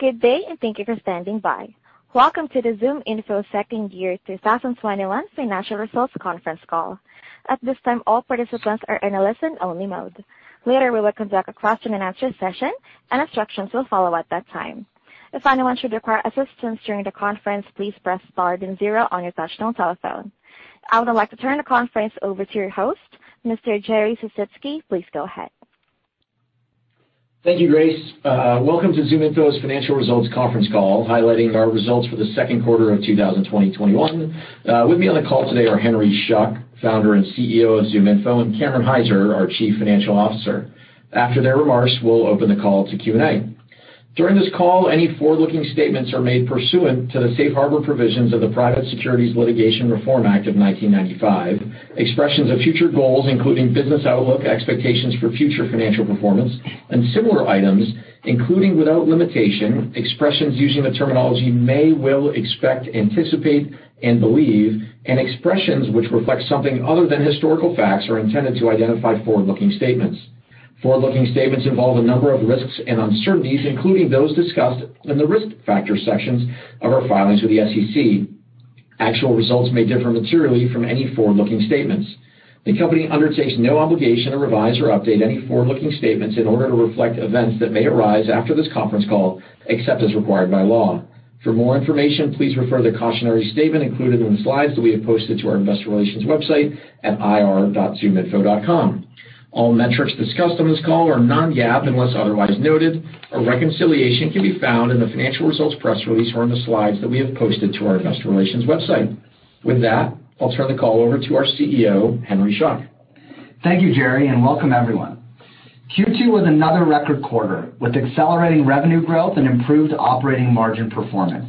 Good day, and thank you for standing by. Welcome to the ZoomInfo second year 2021 financial results conference call. At this time, all participants are in a listen-only mode. Later, we will conduct a question and answer session, and instructions will follow at that time. If anyone should require assistance during the conference, please press star then zero on your touchtone telephone. I would like to turn the conference over to your host, Mr. Jerry Sisitsky. Please go ahead. Thank you, Grace. Uh welcome to ZoomInfo's financial results conference call, highlighting our results for the second quarter of 2021. With me on the call today are Henry Schuck, Founder and CEO of ZoomInfo, and Cameron Hyzer, our Chief Financial Officer. After their remarks, we'll open the call to Q&A. During this call, any forward-looking statements are made pursuant to the safe harbor provisions of the Private Securities Litigation Reform Act of 1995. Expressions of future goals, including business outlook, expectations for future financial performance, and similar items, including, without limitation, expressions using the terminology may, will, expect, anticipate, and believe, and expressions which reflect something other than historical facts are intended to identify forward-looking statements. Forward-looking statements involve a number of risks and uncertainties, including those discussed in the Risk Factors sections of our filings with the SEC. Actual results may differ materially from any forward-looking statements. The company undertakes no obligation to revise or update any forward-looking statements in order to reflect events that may arise after this conference call, except as required by law. For more information, please refer to the cautionary statement included in the slides that we have posted to our investor relations website at ir.zoominfo.com. All metrics discussed on this call are non-GAAP unless otherwise noted. A reconciliation can be found in the financial results press release or in the slides that we have posted to our investor relations website. With that, I'll turn the call over to our CEO, Henry Schuck. Thank you, Jerry, and welcome everyone. Q2 was another record quarter, with accelerating revenue growth and improved operating margin performance.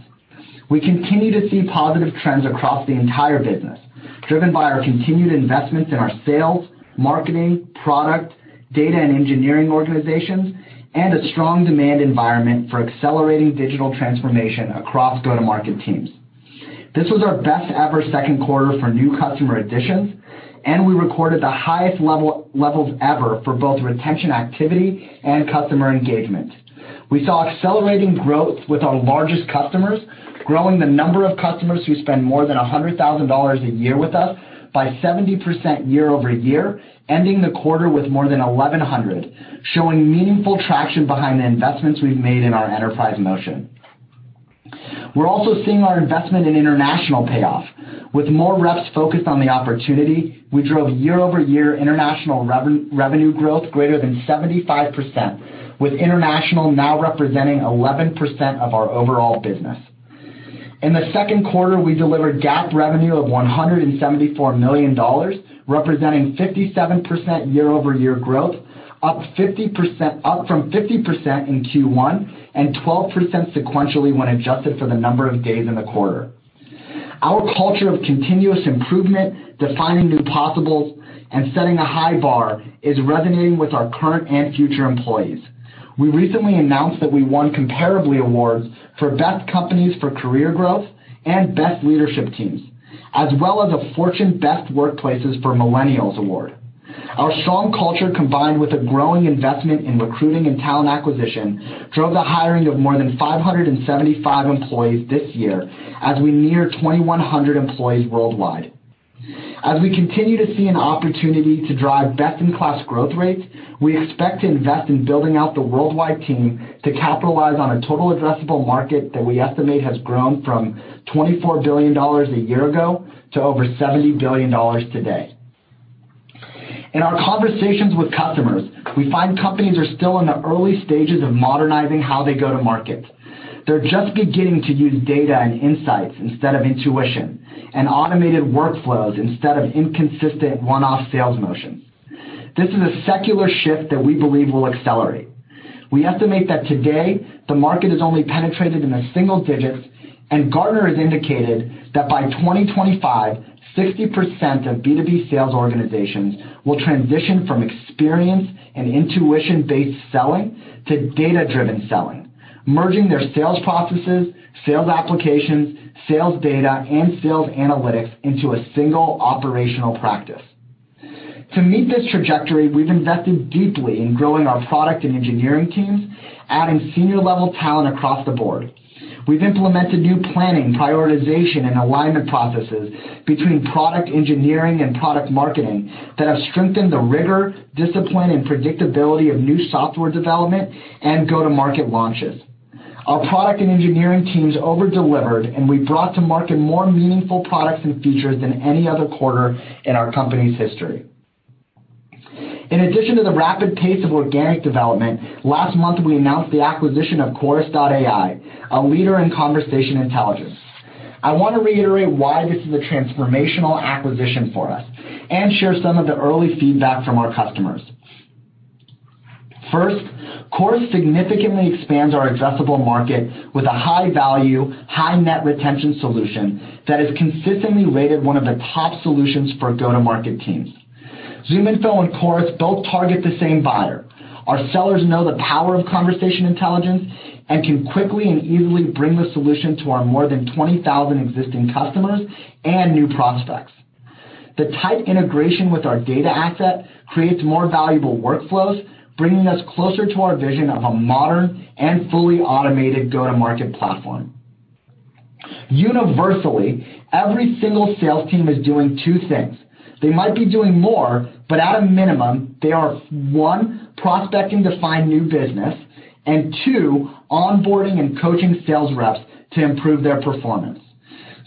We continue to see positive trends across the entire business, driven by our continued investments in our sales, marketing, product, data, and engineering organizations, and a strong demand environment for accelerating digital transformation across go-to-market teams. This was our best ever second quarter for new customer additions, and we recorded the highest levels ever for both retention activity and customer engagement. We saw accelerating growth with our largest customers, growing the number of customers who spend more than $100,000 a year with us by 70% year-over-year, ending the quarter with more than 1,100, showing meaningful traction behind the investments we've made in our enterprise motion. We're also seeing our investment in international pay off. With more reps focused on the opportunity, we drove year-over-year international revenue growth greater than 75%, with international now representing 11% of our overall business. In the second quarter, we delivered GAAP revenue of $174 million, representing 57% year-over-year growth, up from 50% in Q1 and 12% sequentially when adjusted for the number of days in the quarter. Our culture of continuous improvement, defining new possibles, and setting a high bar is resonating with our current and future employees. We recently announced that we won Comparably awards for best companies for career growth and best leadership teams, as well as a Fortune Best Workplaces for Millennials award. Our strong culture, combined with a growing investment in recruiting and talent acquisition, drove the hiring of more than 575 employees this year as we near 2,100 employees worldwide. As we continue to see an opportunity to drive best-in-class growth rates, we expect to invest in building out the worldwide team to capitalize on a total addressable market that we estimate has grown from $24 billion a year ago to over $70 billion today. In our conversations with customers, we find companies are still in the early stages of modernizing how they go to market. They're just beginning to use data and insights instead of intuition, and automated workflows instead of inconsistent one-off sales motions. This is a secular shift that we believe will accelerate. We estimate that today, the market is only penetrated in the single digits, and Gartner has indicated that by 2025, 60% of B2B sales organizations will transition from experience and intuition-based selling to data-driven selling, merging their sales processes, sales applications, sales data, and sales analytics into a single operational practice. To meet this trajectory, we've invested deeply in growing our product and engineering teams, adding senior-level talent across the board. We've implemented new planning, prioritization, and alignment processes between product engineering and product marketing that have strengthened the rigor, discipline, and predictability of new software development and go-to-market launches. Our product and engineering teams over-delivered, and we brought to market more meaningful products and features than any other quarter in our company's history. In addition to the rapid pace of organic development, last month, we announced the acquisition of Chorus.ai, a leader in conversation intelligence. I want to reiterate why this is a transformational acquisition for us and share some of the early feedback from our customers. First, Chorus significantly expands our addressable market with a high-value, high net retention solution that is consistently rated one of the top solutions for go-to-market teams. ZoomInfo and Chorus both target the same buyer. Our sellers know the power of conversation intelligence and can quickly and easily bring the solution to our more than 20,000 existing customers and new prospects. The tight integration with our data asset creates more valuable workflows, bringing us closer to our vision of a modern and fully automated go-to-market platform. Universally, every single sales team is doing two things. They might be doing more, but at a minimum, they are, one, prospecting to find new business, and two, onboarding and coaching sales reps to improve their performance.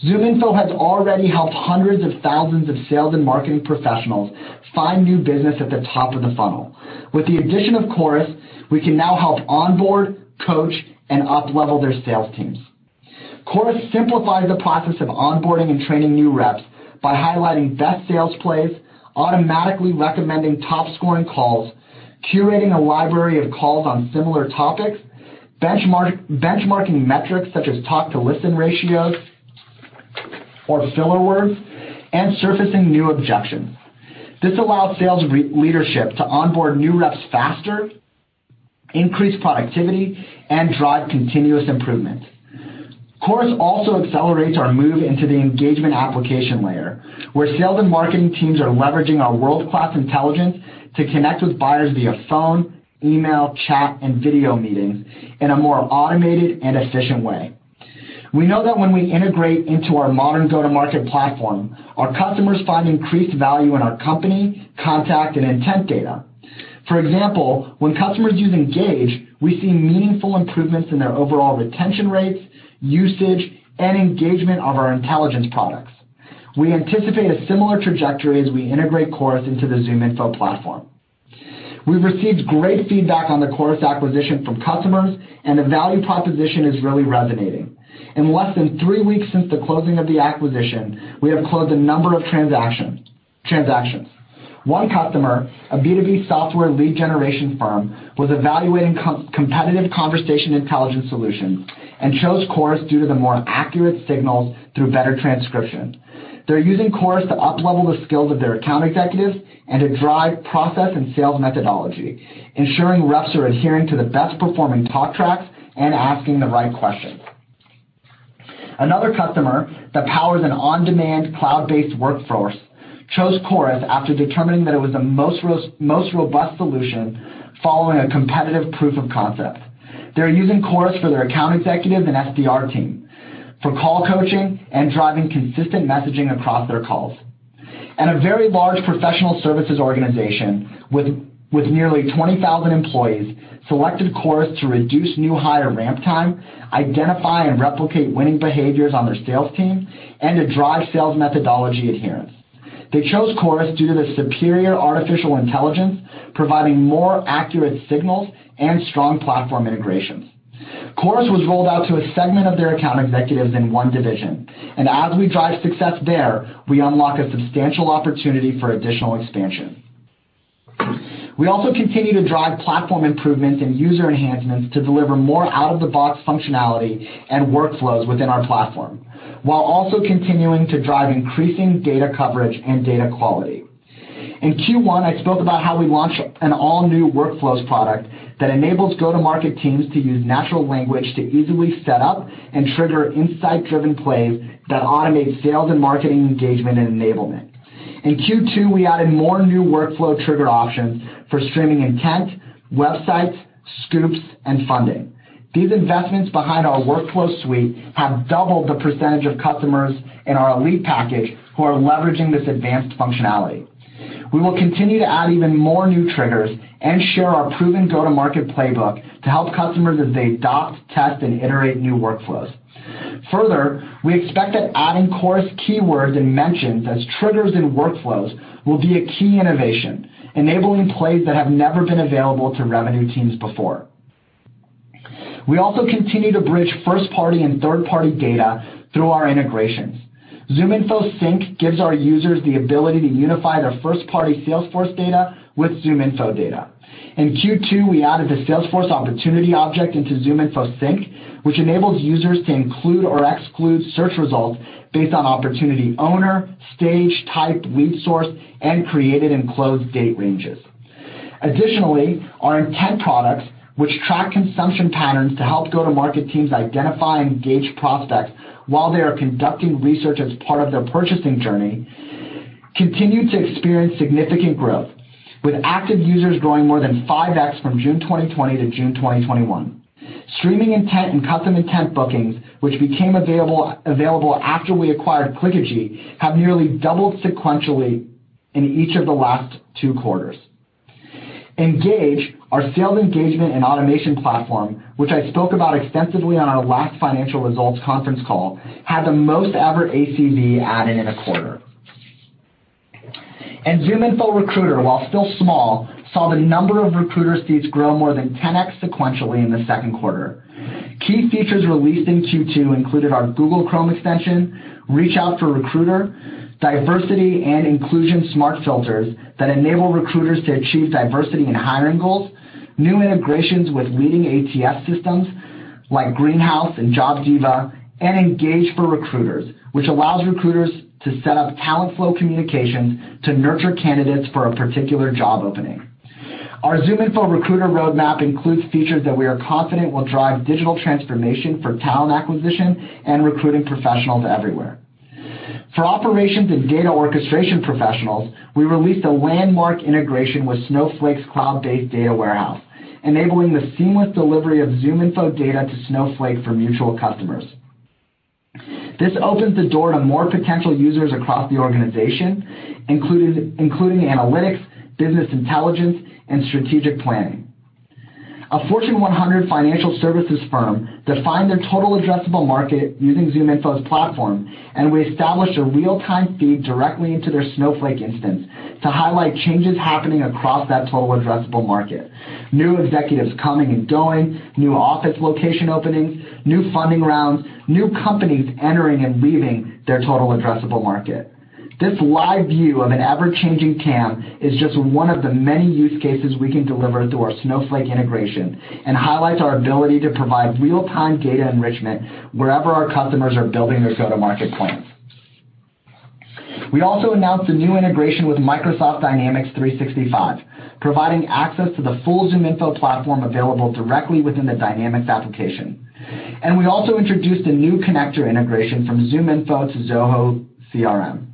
ZoomInfo has already helped hundreds of thousands of sales and marketing professionals find new business at the top of the funnel. With the addition of Chorus, we can now help onboard, coach, and up-level their sales teams. Chorus simplifies the process of onboarding and training new reps by highlighting best sales plays, automatically recommending top-scoring calls, curating a library of calls on similar topics, benchmarking metrics such as talk-to-listen ratios or filler words, and surfacing new objections. This allows sales leadership to onboard new reps faster, increase productivity, and drive continuous improvement. Chorus also accelerates our move into the engagement application layer, where sales and marketing teams are leveraging our world-class intelligence to connect with buyers via phone, email, chat, and video meetings in a more automated and efficient way. We know that when we integrate into our modern go-to-market platform, our customers find increased value in our company, contact, and intent data. For example, when customers use Engage, we see meaningful improvements in their overall retention rates, usage, and engagement of our intelligence products. We anticipate a similar trajectory as we integrate Chorus into the ZoomInfo platform. We've received great feedback on the Chorus acquisition from customers, and the value proposition is really resonating. In less than three weeks since the closing of the acquisition, we have closed a number of transactions. One customer, a B2B software lead generation firm, was evaluating competitive conversation intelligence solutions and chose Chorus due to the more accurate signals through better transcription. They're using Chorus to up-level the skills of their account executives and to drive process and sales methodology, ensuring reps are adhering to the best-performing talk tracks and asking the right questions. Another customer that powers an on-demand cloud-based workforce chose Chorus after determining that it was the most robust solution following a competitive proof of concept. They're using Chorus for their account executives and SDR team for call coaching and driving consistent messaging across their calls. And a very large professional services organization with nearly 20,000 employees selected Chorus to reduce new hire ramp time, identify and replicate winning behaviors on their sales team, and to drive sales methodology adherence. They chose Chorus due to the superior artificial intelligence, providing more accurate signals and strong platform integrations. Chorus was rolled out to a segment of their account executives in one division. And as we drive success there, we unlock a substantial opportunity for additional expansion. We also continue to drive platform improvements and user enhancements to deliver more out-of-the-box functionality and workflows within our platform, while also continuing to drive increasing data coverage and data quality. In Q1, I spoke about how we launched an all-new workflows product that enables go-to-market teams to use natural language to easily set up and trigger insight-driven plays that automate sales and marketing engagement and enablement. In Q2, we added more new workflow trigger options for streaming intent, websites, scoops, and funding. These investments behind our workflow suite have doubled the percentage of customers in our Elite package who are leveraging this advanced functionality. We will continue to add even more new triggers and share our proven go-to-market playbook to help customers as they adopt, test, and iterate new workflows. Further, we expect that adding Chorus keywords and mentions as triggers in workflows will be a key innovation, enabling plays that have never been available to revenue teams before. We also continue to bridge first-party and third-party data through our integrations. ZoomInfo Sync gives our users the ability to unify their first-party Salesforce data with ZoomInfo data. In Q2, we added the Salesforce opportunity object into ZoomInfo Sync, which enables users to include or exclude search results based on opportunity owner, stage, type, lead source, and created and closed date ranges. Additionally, our intent products, which track consumption patterns to help go-to-market teams identify and engage prospects while they are conducting research as part of their purchasing journey, continue to experience significant growth, with active users growing more than 5x from June 2020 to June 2021. Streaming intent and custom intent bookings, which became available after we acquired Clickagy, have nearly doubled sequentially in each of the last two quarters. Engage, our sales engagement and automation platform, which I spoke about extensively on our last financial results conference call, had the most ever ACV added in a quarter. ZoomInfo Recruiter, while still small, saw the number of recruiter seats grow more than 10x sequentially in the second quarter. Key features released in Q2 included our Google Chrome extension, Reach Out for Recruiter, diversity and inclusion smart filters that enable recruiters to achieve diversity in hiring goals, new integrations with leading ATS systems like Greenhouse and JobDiva, and Engage for Recruiters, which allows recruiters to set up talent flow communications to nurture candidates for a particular job opening. Our ZoomInfo Recruiter roadmap includes features that we are confident will drive digital transformation for talent acquisition and recruiting professionals everywhere. For operations and data orchestration professionals, we released a landmark integration with Snowflake's cloud-based data warehouse, enabling the seamless delivery of ZoomInfo data to Snowflake for mutual customers. This opens the door to more potential users across the organization, including analytics, business intelligence, and strategic planning. A Fortune 100 financial services firm defined their total addressable market using ZoomInfo's platform, and we established a real-time feed directly into their Snowflake instance to highlight changes happening across that total addressable market. New executives coming and going, new office location openings, new funding rounds, new companies entering and leaving their total addressable market. This live view of an ever-changing TAM is just one of the many use cases we can deliver through our Snowflake integration and highlights our ability to provide real-time data enrichment wherever our customers are building their go-to-market plans. We also announced a new integration with Microsoft Dynamics 365, providing access to the full ZoomInfo platform available directly within the Dynamics application. And we also introduced a new connector integration from ZoomInfo to Zoho CRM.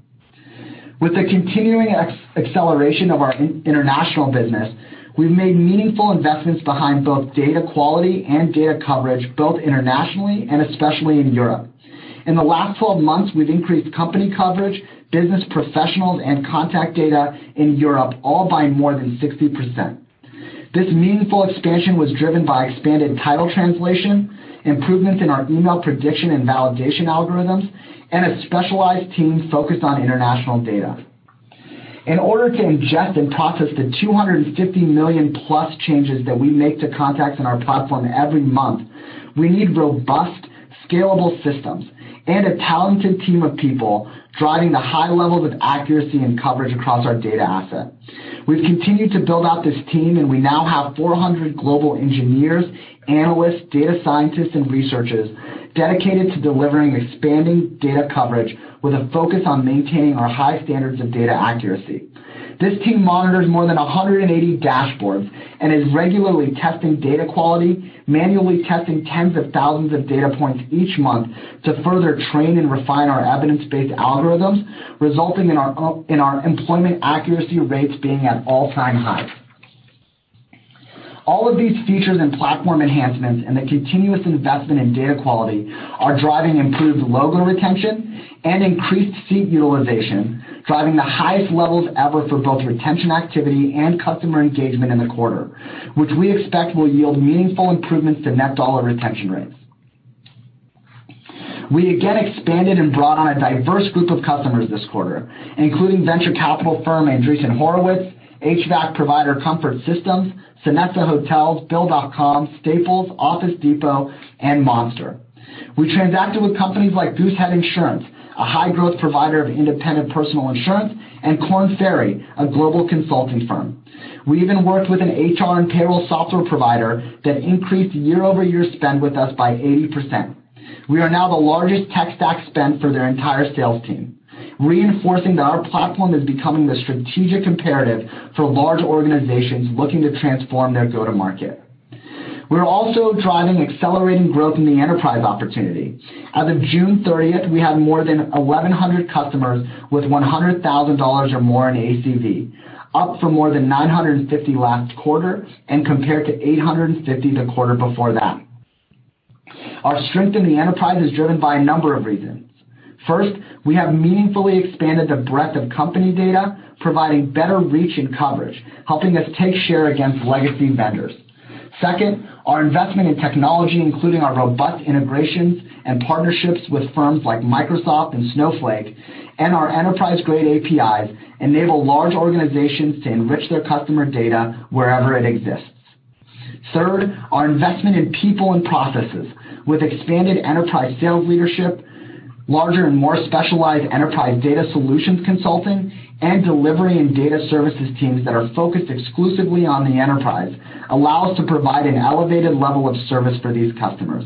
With the continuing acceleration of our international business, we've made meaningful investments behind both data quality and data coverage, both internationally and especially in Europe. In the last 12 months, we've increased company coverage, business professionals, and contact data in Europe, all by more than 60%. This meaningful expansion was driven by expanded title translation, improvements in our email prediction and validation algorithms, and a specialized team focused on international data. In order to ingest and process the 250 million-plus changes that we make to contacts in our platform every month, we need robust, scalable systems and a talented team of people driving the high levels of accuracy and coverage across our data asset. We've continued to build out this team, and we now have 400 global engineers, analysts, data scientists, and researchers dedicated to delivering expanding data coverage with a focus on maintaining our high standards of data accuracy. This team monitors more than 180 dashboards and is regularly testing data quality, manually testing tens of thousands of data points each month to further train and refine our evidence-based algorithms, resulting in our in our employment accuracy rates being at all-time highs. All of these features and platform enhancements and the continuous investment in data quality are driving improved logo retention and increased seat utilization, driving the highest levels ever for both retention activity and customer engagement in the quarter, which we expect will yield meaningful improvements to net dollar retention rates. We again expanded and brought on a diverse group of customers this quarter, including venture capital firm Andreessen Horowitz, HVAC provider Comfort Systems, Sonesta Hotels, Bill.com, Staples, Office Depot, and Monster. We transacted with companies like Goosehead Insurance, a high-growth provider of independent personal insurance, and Korn Ferry, a global consulting firm. We even worked with an HR and payroll software provider that increased year-over-year spend with us by 80%. We are now the largest tech stack spend for their entire sales team, reinforcing that our platform is becoming the strategic imperative for large organizations looking to transform their go-to-market. We're also driving accelerating growth in the enterprise opportunity. As of June 30th, we had more than 1,100 customers with $100,000 or more in ACV, up from more than 950 last quarter and compared to 850 the quarter before that. Our strength in the enterprise is driven by a number of reasons. First, we have meaningfully expanded the breadth of company data, providing better reach and coverage, helping us take share against legacy vendors. Second, our investment in technology, including our robust integrations and partnerships with firms like Microsoft and Snowflake, and our enterprise-grade APIs, enable large organizations to enrich their customer data wherever it exists. Third, our investment in people and processes with expanded enterprise sales leadership, larger and more specialized enterprise data solutions consulting, and delivery and data services teams that are focused exclusively on the enterprise, allow us to provide an elevated level of service for these customers.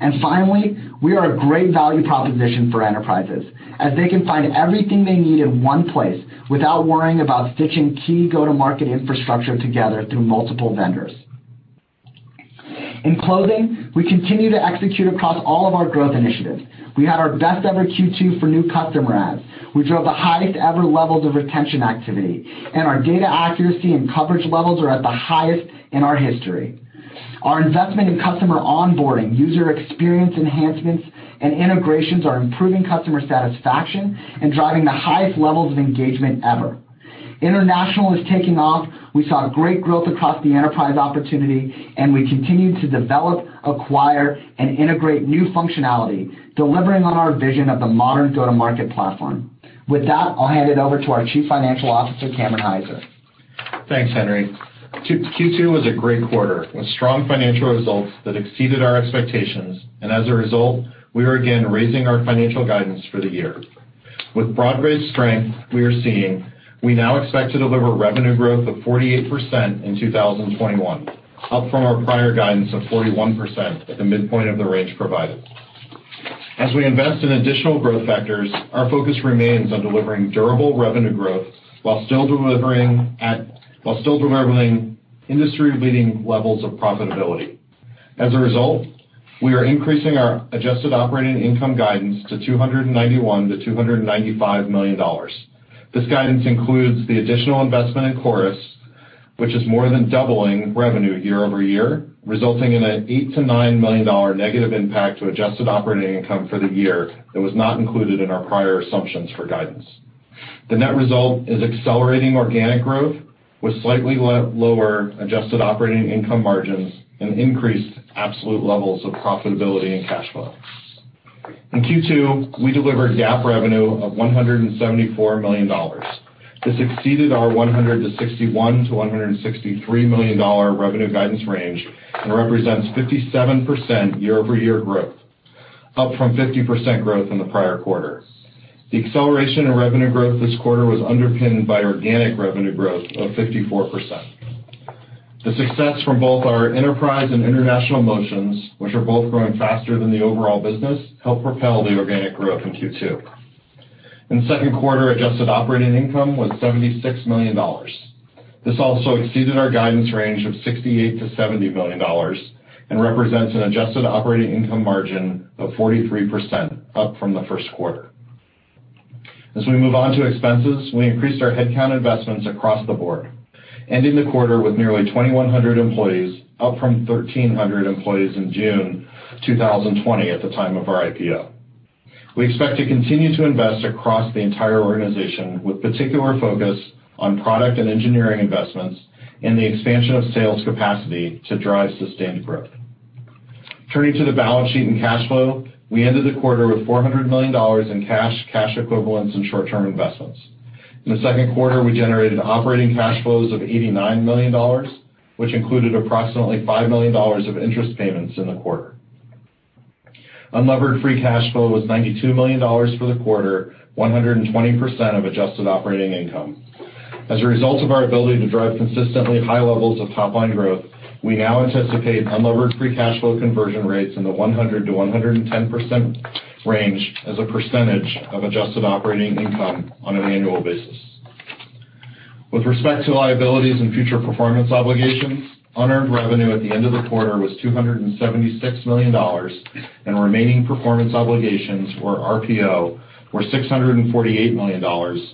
And finally, we are a great value proposition for enterprises, as they can find everything they need in one place without worrying about stitching key go-to-market infrastructure together through multiple vendors. In closing, we continue to execute across all of our growth initiatives. We had our best ever Q2 for new customer adds. We drove the highest ever levels of retention activity, and our data accuracy and coverage levels are at the highest in our history. Our investment in customer onboarding, user experience enhancements, and integrations are improving customer satisfaction and driving the highest levels of engagement ever. International is taking off. We saw great growth across the enterprise opportunity, and we continue to develop, acquire, and integrate new functionality, delivering on our vision of the modern go-to-market platform. With that, I'll hand it over to our Chief Financial Officer, Cameron Hyzer. Thanks, Henry. Q2 was a great quarter with strong financial results that exceeded our expectations. And as a result, we are again raising our financial guidance for the year. With broad-based strength we are seeing, we now expect to deliver revenue growth of 48% in 2021, up from our prior guidance of 41% at the midpoint of the range provided. As we invest in additional growth factors, our focus remains on delivering durable revenue growth while still delivering at while still delivering industry-leading levels of profitability. As a result, we are increasing our adjusted operating income guidance to $291 million-$295 million. This guidance includes the additional investment in Chorus, which is more than doubling revenue year-over-year, resulting in an $8 million-$9 million negative impact to adjusted operating income for the year that was not included in our prior assumptions for guidance. The net result is accelerating organic growth with slightly lower adjusted operating income margins and increased absolute levels of profitability and cash flow. In Q2, we delivered GAAP revenue of $174 million. This exceeded our $161 million-$163 million revenue guidance range and represents 57% year-over-year growth, up from 50% growth in the prior quarter. The acceleration in revenue growth this quarter was underpinned by organic revenue growth of 54%. The success from both our enterprise and international motions, which are both growing faster than the overall business, helped propel the organic growth in Q2. In the second quarter, adjusted operating income was $76 million. This also exceeded our guidance range of $68 million-$70 million and represents an adjusted operating income margin of 43%, up from the first quarter. As we move on to expenses, we increased our headcount investments across the board, ending the quarter with nearly 2,100 employees, up from 1,300 employees in June 2020 at the time of our IPO. We expect to continue to invest across the entire organization with particular focus on product and engineering investments and the expansion of sales capacity to drive sustained growth. Turning to the balance sheet and cash flow, we ended the quarter with $400 million in cash cash equivalents, and short-term investments. In the second quarter, we generated operating cash flows of $89 million, which included approximately $5 million of interest payments in the quarter. Unlevered free cash flow was $92 million for the quarter, 120% of adjusted operating income. As a result of our ability to drive consistently high levels of top-line growth, we now anticipate unlevered free cash flow conversion rates in the 100%-110% range as a percentage of adjusted operating income on an annual basis. With respect to liabilities and future performance obligations, unearned revenue at the end of the quarter was $276 million, and remaining performance obligations, or RPO, were $648 million,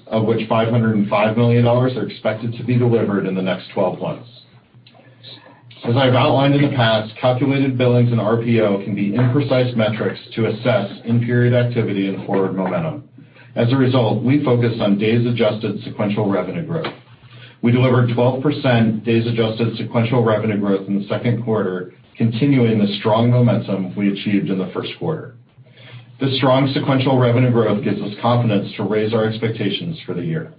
of which $505 million are expected to be delivered in the next 12 months. As I've outlined in the past, calculated billings and RPO can be imprecise metrics to assess in-period activity and forward momentum. As a result, we focus on days adjusted sequential revenue growth. We delivered 12% days adjusted sequential revenue growth in the second quarter, continuing the strong momentum we achieved in the first quarter. This strong sequential revenue growth gives us confidence to raise our expectations for the year.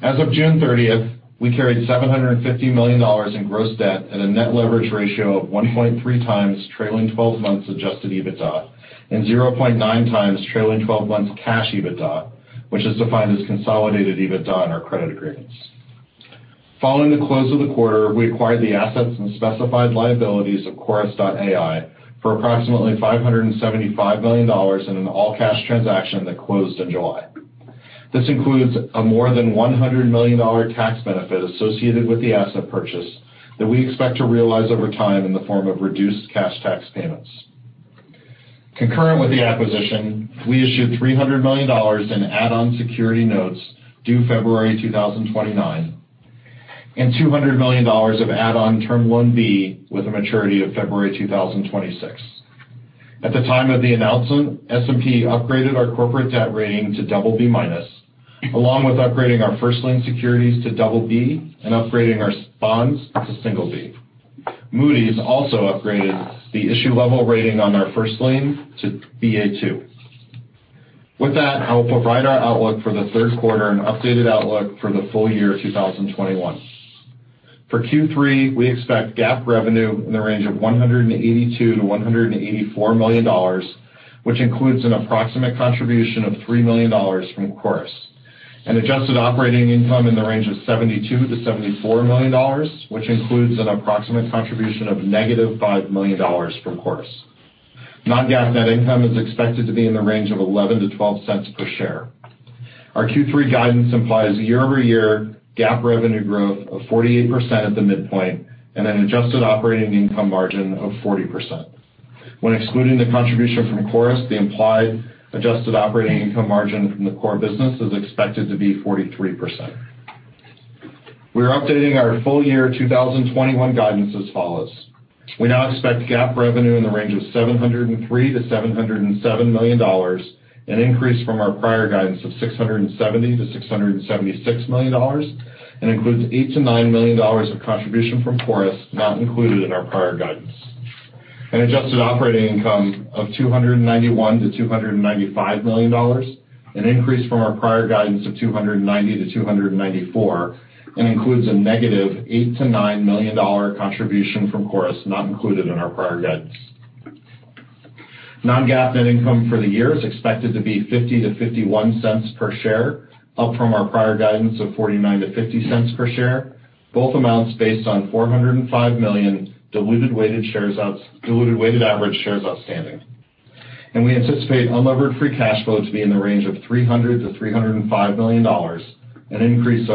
As of June 30th, we carried $750 million in gross debt at a net leverage ratio of 1.3x trailing 12 months adjusted EBITDA and 0.9x trailing 12 months cash EBITDA, which is defined as consolidated EBITDA in our credit agreements. Following the close of the quarter, we acquired the assets and specified liabilities of Chorus.ai for approximately $575 million in an all-cash transaction that closed in July. This includes a more than $100 million tax benefit associated with the asset purchase that we expect to realize over time in the form of reduced cash tax payments. Concurrent with the acquisition, we issued $300 million in add-on security notes due February 2029 and $200 million of add-on Term Loan B with a maturity of February 2026. At the time of the announcement, S&P upgraded our corporate debt rating to BB-, along with upgrading our first lien securities to BB and upgrading our bonds to single B. Moody's also upgraded the issue level rating on our first lien to Ba2. With that, I will provide our outlook for the third quarter and updated outlook for the full year 2021. For Q3, we expect GAAP revenue in the range of $182 million-$184 million, which includes an approximate contribution of $3 million from Chorus, and adjusted operating income in the range of $72 million-$74 million, which includes an approximate contribution of -$5 million from Chorus. Non-GAAP net income is expected to be in the range of $0.11-$0.12 per share. Our Q3 guidance implies year-over-year GAAP revenue growth of 48% at the midpoint and an adjusted operating income margin of 40%. When excluding the contribution from Chorus, the implied adjusted operating income margin from the core business is expected to be 43%. We are updating our full year 2021 guidance as follows. We now expect GAAP revenue in the range of $703 million-$707 million, an increase from our prior guidance of $670 million-$676 million, and includes $8 million-$9 million of contribution from Chorus, not included in our prior guidance. An adjusted operating income of $291 million-$295 million, an increase from our prior guidance of $290 million-$294 million, and includes a negative -$8 million-$9 million contribution from Chorus, not included in our prior guidance. Non-GAAP net income for the year is expected to be $0.50-$0.51 per share, up from our prior guidance of $0.49-$0.50 per share, both amounts based on 405 million diluted weighted average shares outstanding. and we anticipate unlevered free cash flow to be in the range of $300 million-$305 million, an increase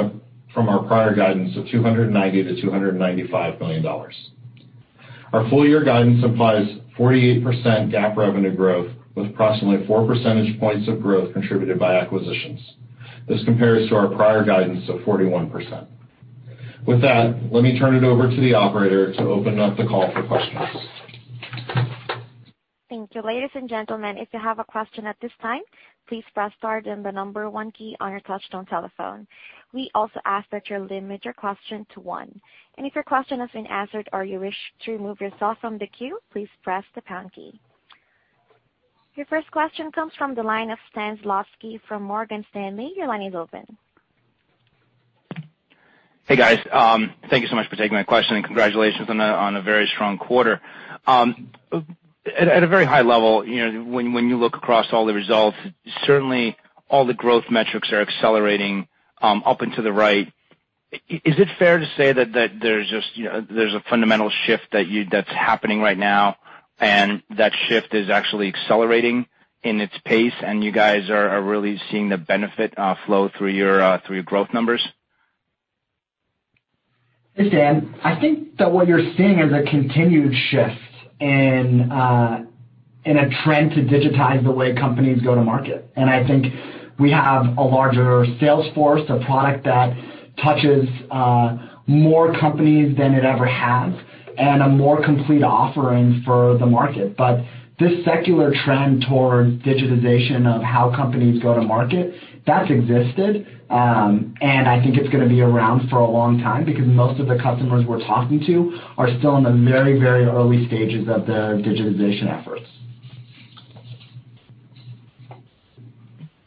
from our prior guidance of $290 million-$295 million. Our full year guidance implies 48% GAAP revenue growth with approximately four percentage points of growth contributed by acquisitions. This compares to our prior guidance of 41%. With that, let me turn it over to the operator to open up the call for questions. Thank you. Ladies and gentlemen, if you have a question at this time, please press star then the number one key on your touchtone telephone. We also ask that you limit your question to one. And if your question has been answered or you wish to remove yourself from the queue, please press the pound key. Your first question comes from the line of Stan Zlotsky from Morgan Stanley. Your line is open. Hey, guys. Um thank you so much for taking my question, and congratulations on a very strong quarter. Um at a very high level, you know, when when you look across all the results, certainly all the growth metrics are accelerating up and to the right. Is it fair to say that there's just you know there's a fundamental shift that you that's happening right now, and that shift is actually accelerating in its pace, and you guys are really seeing the benefit flow through your uh through your growth numbers? Hey, Stan. I think that what you're seeing is a continued shift uh, in a trend to digitize the way companies go to market. And I think we have a larger sales force, a product that touches uh, more companies than it ever has, and a more complete offering for the market. But this secular trend towards digitization of how companies go to market, that's existed, and I think it's going to be around for a long time because most of the customers we're talking to are still in the very very early stages of their digitization efforts.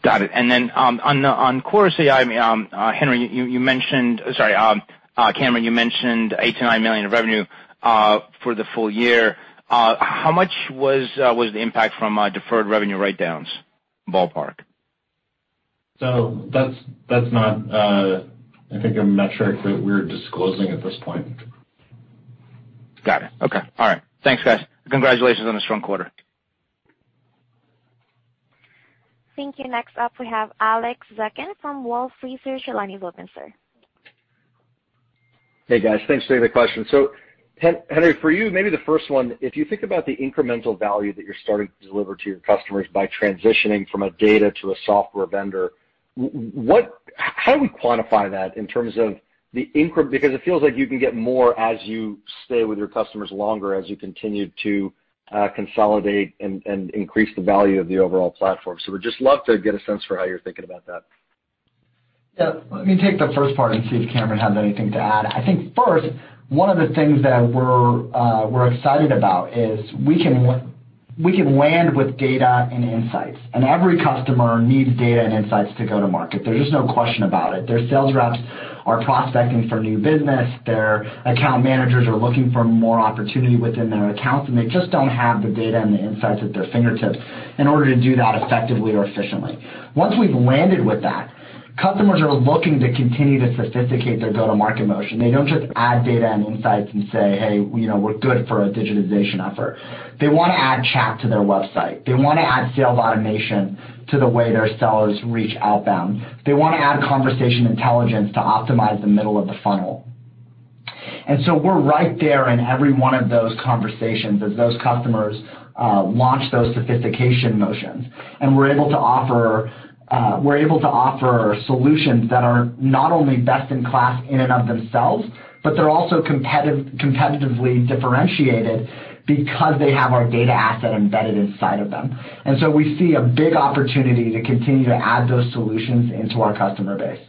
Got it. And then um, on the, on Chorus AI, um, uh, Henry, you, you mentioned, sorry, um, uh, Cameron, you mentioned $8 million-$9 million of revenue uh, for the full year. Uh how much was was the impact from deferred revenue write-downs, ballpark? So that's that's not, uh, I think, a metric that we're disclosing at this point. Got it. Okay. All right. Thanks, guys. Congratulations on a strong quarter. Thank you. Next up, we have Alex Zukin from Wolfe Research. Your line is open, sir. Hey, guys. Thanks for taking the question. So, Henry, for you, maybe the first one, if you think about the incremental value that you're starting to deliver to your customers by transitioning from a data to a software vendor, how do we quantify that in terms of the increment? because it feels like you can get more as you stay with your customers longer, as you continue to uh, consolidate and increase the value of the overall platform. So we'd just love to get a sense for how you're thinking about that. Yeah. Let me take the first part and see if Cameron has anything to add. I think first, one of the things that we're uh, excited about is we can land with data and insights, and every customer needs data and insights to go to market. There's just no question about it. Their sales reps are prospecting for new business. Their account managers are looking for more opportunity within their accounts, and they just don't have the data and the insights at their fingertips in order to do that effectively or efficiently. Once we've landed with that, customers are looking to continue to sophisticate their go-to-market motion. They don't just add data and insights and say, "Hey, you know, we're good for a digitization effort." They want to add chat to their website. They want to add sales automation to the way their sellers reach outbound. They want to add conversation intelligence to optimize the middle of the funnel. And so we're right there in every one of those conversations as those customers uh, launch those sophistication motions. And we're able to offer Uh, solutions that are not only best in class in and of themselves, but they're also competitively differentiated because they have our data asset embedded inside of them. And so we see a big opportunity to continue to add those solutions into our customer base.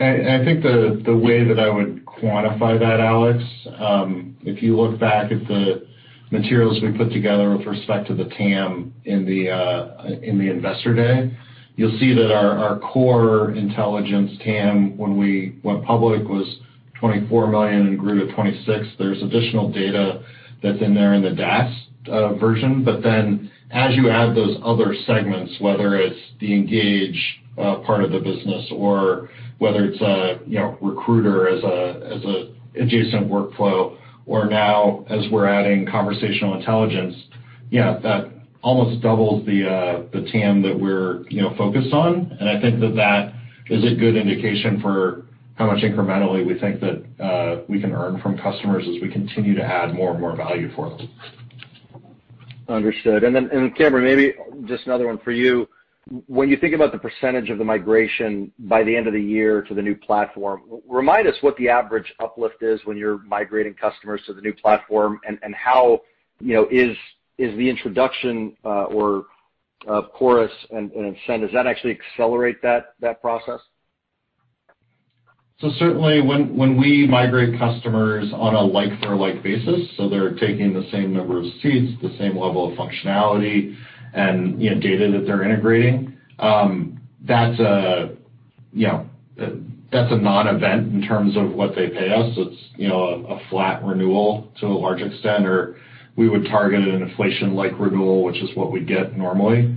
I think the way that I would quantify that, Alex, um, if you look back at the materials we put together with respect to the TAM in the uh, Investor Day, you'll see that our core intelligence TAM, when we went public, was 24 million and grew to $26 million. There's additional data that's in there in the DaaS uh, version. But then as you add those other segments, whether it's the Engage uh, part of the business or whether it's a you know, Recruiter as an adjacent workflow, or now as we're adding conversational intelligence, almost doubles the uh the TAM that we're you know focused on. And I think that that is a good indication for how much incrementally we think that we can earn from customers as we continue to add more and more value for them. Understood. And then and Cameron, maybe just another one for you. When you think about the percentage of the migration by the end of the year to the new platform, remind us what the average uplift is when you're migrating customers to the new platform, and how is the introduction uh, of uh, Chorus and Ascend, does that actually accelerate that process? So certainly when we migrate customers on a like-for-like basis, so they're taking the same number of seats, the same level of functionality and data that they're integrating, um, that's a you know, that's a non-event in terms of what they pay us. It's you know, a flat renewal to a large extent, or we would target an inflation-like renewal, which is what we get normally.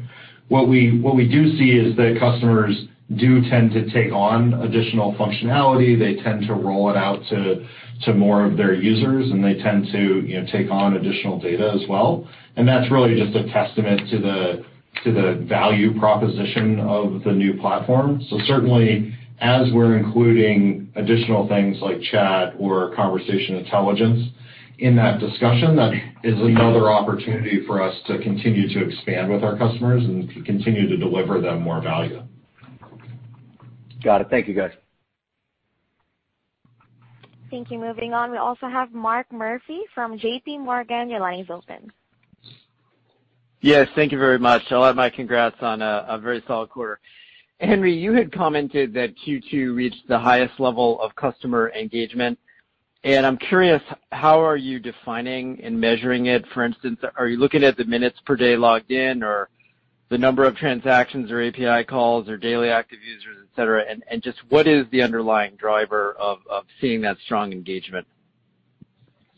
What we do see is that customers do tend to take on additional functionality. They tend to roll it out to more of their users, and they tend to take on additional data as well. And that's really just a testament to the to the value proposition of the new platform. So certainly, as we're including additional things like chat or conversation intelligence in that discussion, that is another opportunity for us to continue to expand with our customers and to continue to deliver them more value. Got it. Thank you, guys. Thank you. Moving on, we also have Mark Murphy from JPMorgan. Your line is open. Yes, thank you very much. I'll add my congrats on a very solid quarter. Henry, you had commented that Q2 reached the highest level of customer engagement, and I'm curious, how are you defining and measuring it? For instance, are you looking at the minutes per day logged in, or the number of transactions or API calls or daily active users, et cetera? And just what is the underlying driver of seeing that strong engagement?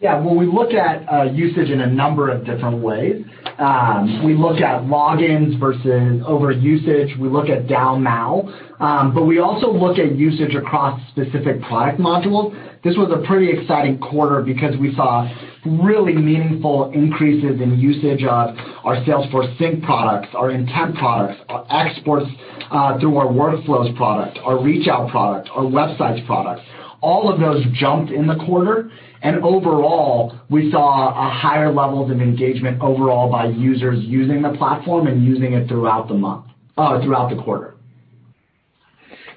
Well, we look at uh, usage in a number of different ways. Um, we look at logins versus over usage. We look at DAU/MAU. We also look at usage across specific product modules. This was a pretty exciting quarter because we saw really meaningful increases in usage of our Salesforce Sync products, our Intent products, our exports uh, through our Workflows product, our ReachOut product, our Websites products. All of those jumped in the quarter, overall, we saw a higher levels of engagement overall by users using the platform and using it throughout the month. Uh, throughout the quarter.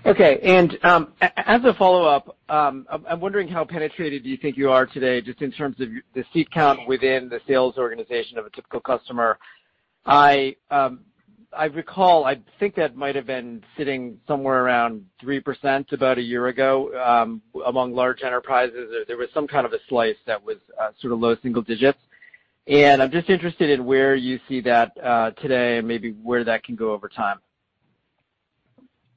Okay. And uhm, as a follow-up, um, I'm wondering how penetrated do you think you are today, just in terms of the seat count within the sales organization of a typical customer? I um, recall, I think that might have been sitting somewhere around 3% about a year ago um, among large enterprises. There was some kind of a slice that was uh, sort of low single digits. And I'm just interested in where you see that uh, today and maybe where that can go over time.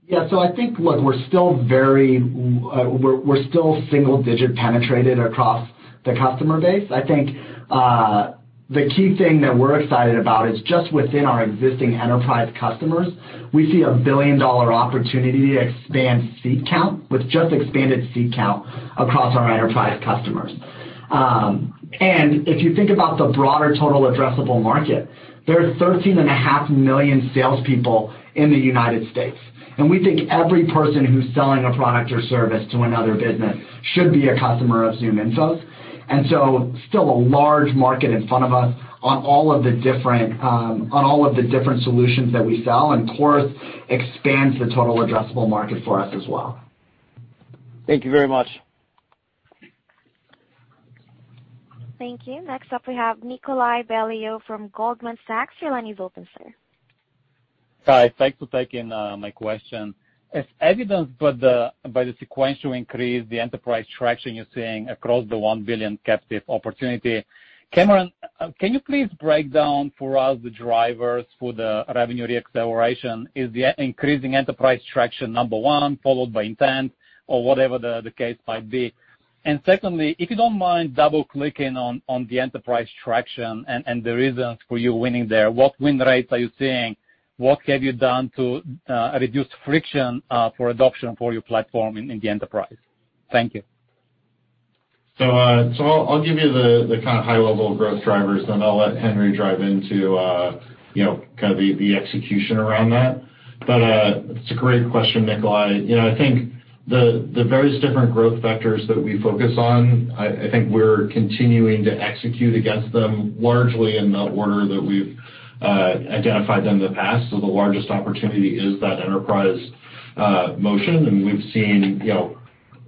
Yeah. So I think, look, we're still very uh we're we're still single-digit penetrated across the customer base. I think uh, the key thing that we're excited about is just within our existing enterprise customers, we see a billion-dollar opportunity to expand seat count with just expanded seat count across our enterprise customers. Um, and if you think about the broader total addressable market, there are 13.5 million salespeople in the United States, and we think every person who's selling a product or service to another business should be a customer of ZoomInfo's. And so still a large market in front of us on all of the different um on all of the different solutions that we sell, and Chorus expands the total addressable market for us as well. Thank you very much. Thank you. Next up, we have Nikolay Beliov from Goldman Sachs. Your line is open, sir. Hi. Thanks for taking my question. As evidenced by the by the sequential increase, the enterprise traction you're seeing across the 1 billion captive opportunity, Cameron, uh, can you please break down for us the drivers for the revenue re-acceleration? Is the increasing enterprise traction number one, followed by Intent or whatever the case might be? And secondly, if you don't mind double-clicking on on the enterprise traction and the reasons for you winning there, what win rates are you seeing? What have you done to uh, reduce friction uh, for adoption for your platform in the enterprise? Thank you. So uh, I'll give you the kind of high-level growth drivers, then I'll let Henry dive into kind of the execution around that. But uh it's a great question, Nikolay. I think the various different growth vectors that we focus on, I think we're continuing to execute against them largely in the order that we've identified them in the past. So the largest opportunity is that enterprise uh motion, and we've seen you know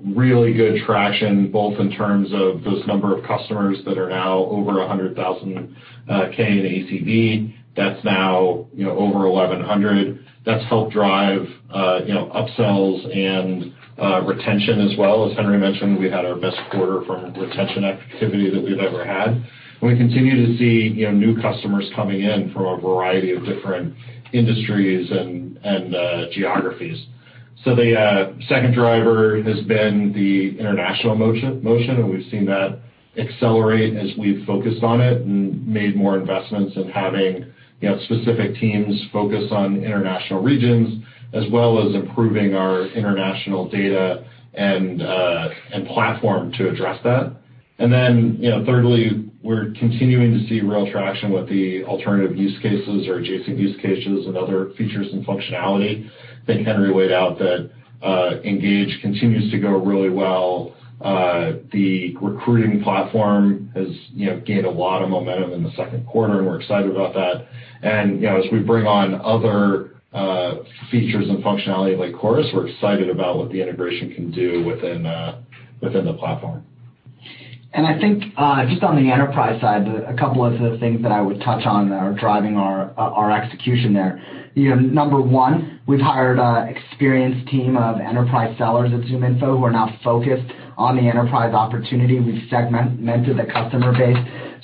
really good traction, both in terms of those number of customers that are now over $100,000 in ACV. That's now you know over 1,100. That's helped drive uh you know upsells and uh retention as well. As Henry mentioned, we had our best quarter from retention activity that we've ever had. We continue to see new customers coming in from a variety of different industries and uh, geographies. So the uh, second driver has been the international motion, and we've seen that accelerate as we've focused on it and made more investments in having specific teams focus on international regions, as well as improving our international data and uh, platform to address that. And then you know, thirdly, we're continuing to see real traction with the alternative use cases or adjacent use cases and other features and functionality. I think Henry laid out that uh Engage continues to go really well. Uh the recruiting platform has you know gained a lot of momentum in the second quarter, and we're excited about that. And you know, as we bring on other uh features and functionality like Chorus, we're excited about what the integration can do within uh within the platform. I think uh, just on the enterprise side, a couple of the things that I would touch on that are driving our our execution there. You know, number one, we've hired an experienced team of enterprise sellers at ZoomInfo who are now focused on the enterprise opportunity. We've segmented the customer base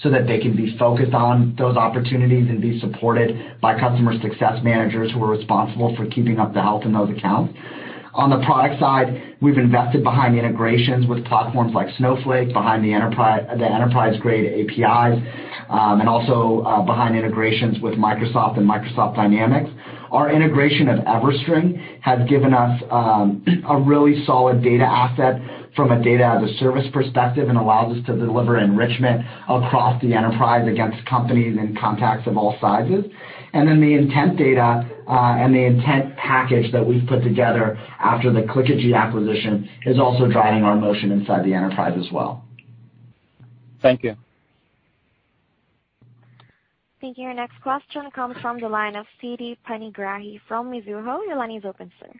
so that they can be focused on those opportunities and be supported by customer success managers who are responsible for keeping up the health in those accounts. On the product side, we've invested behind integrations with platforms like Snowflake, behind the enterprise-grade APIs, um, and also uh, behind integrations with Microsoft and Microsoft Dynamics. Our integration of EverString has given us um, a really solid data asset from a data-as-a-service perspective and allows us to deliver enrichment across the enterprise against companies and contacts of all sizes. And then the intent data Uh, and the intent package that we've put together after the Clickagy acquisition is also driving our motion inside the enterprise as well. Thank you. Thank you. Your next question comes from the line of Siti Panigrahi from Mizuho. Your line is open, sir.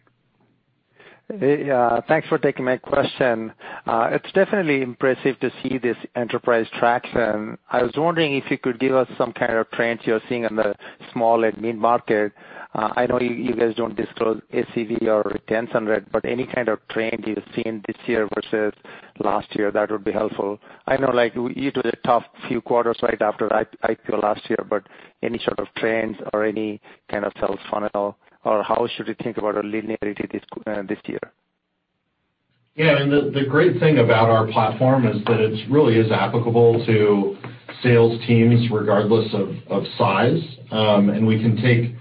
Uh, thanks for taking my question. Uh, it's definitely impressive to see this enterprise traction. I was wondering if you could give us some kind of trends you're seeing in the small and mid-market. I know you guys don't disclose ACV or retention rate, but any kind of trend you've seen this year versus last year, that would be helpful. I know like it was a tough few quarters right after IPO last year, but any sort of trends or any kind of sales funnel, or how should we think about a linearity this year? Yeah. And the great thing about our platform is that it really is applicable to sales teams regardless of size. Um and we can take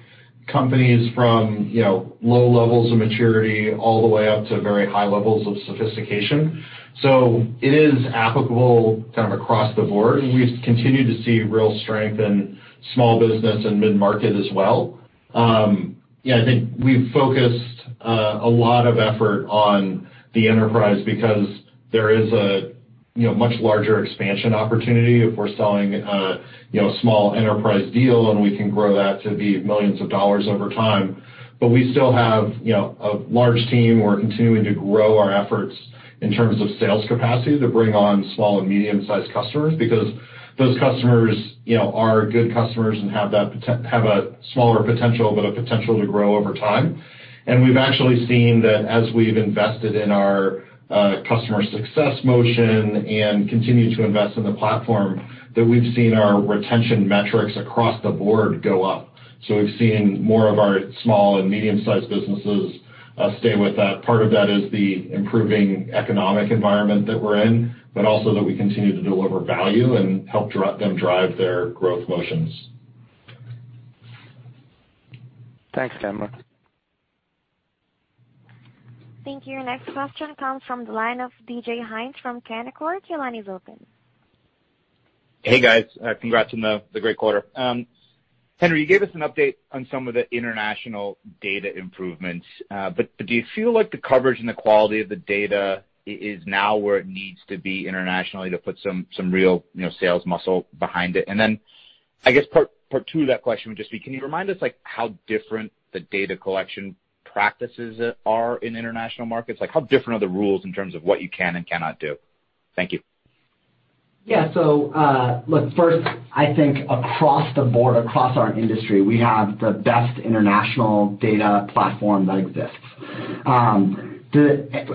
companies from you know low levels of maturity all the way up to very high levels of sophistication. So it is applicable kind of across the board, and we continue to see real strength in small business and mid-market as well. Um yeah, I think we've focused a lot of effort on the enterprise because there is a much larger expansion opportunity if we're selling uh you know, small enterprise deal, and we can grow that to be millions of dollars over time. But we still have you know, a large team. We're continuing to grow our efforts in terms of sales capacity to bring on small and medium-sized customers because those customers you know, are good customers and have that pot have a smaller potential, but a potential to grow over time. And we've actually seen that as we've invested in our Uh, customer success motion and continue to invest in the platform, that we've seen our retention metrics across the board go up. So we've seen more of our small and medium-sized businesses uh, stay with that. Part of that is the improving economic environment that we're in, but also that we continue to deliver value and help them drive their growth motions. Thanks, Cameron. Thank you. Your next question comes from the line of DJ Hynes from Canaccord. Your line is open. Hey, guys. Congrats on the great quarter. Henry, you gave us an update on some of the international data improvements. Uh but do you feel like the coverage and the quality of the data is now where it needs to be internationally to put some real sales muscle behind it? And then I guess part two of that question would just be, can you remind us like how different the data collection practices are in international markets? Like how different are the rules in terms of what you can and cannot do? Thank you. Yeah. So uh look, first, I think across the board, across our industry, we have the best international data platform that exists.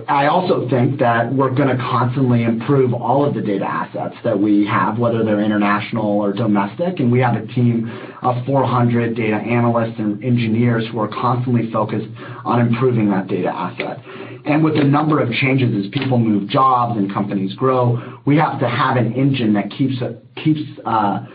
I also think that we're going to constantly improve all of the data assets that we have, whether they're international or domestic, and we have a team of 400 data analysts and engineers who are constantly focused on improving that data asset. And with the number of changes as people move jobs and companies grow, we have to have an engine that keeps uh,